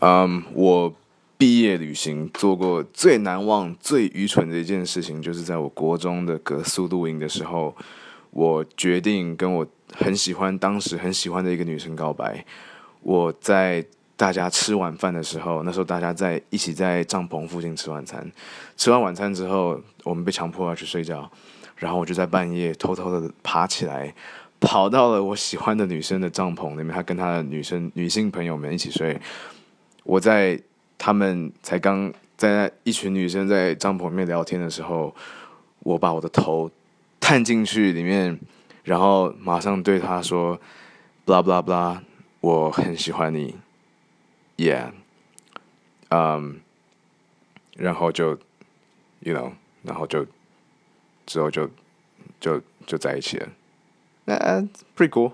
嗯，我毕业旅行做过最难忘、最愚蠢的一件事情，就是在我国中的格宿露营的时候，我决定跟我很喜欢、当时很喜欢的一个女生告白。我在大家吃晚饭的时候，那时候大家在一起在帐篷附近吃晚餐。吃完晚餐之后，我们被强迫要去睡觉，然后我就在半夜偷偷的爬起来。跑到了我喜欢的女生的帐篷里面，她跟她的女生女性朋友们一起睡。我在他们才刚在一群女生在帐篷里面聊天的时候，我把我的头探进去里面，然后马上对她说：“blah blah blah，我很喜欢你，yeah，嗯，然后就，you know，然后就之后就就就在一起了。” That's pretty cool.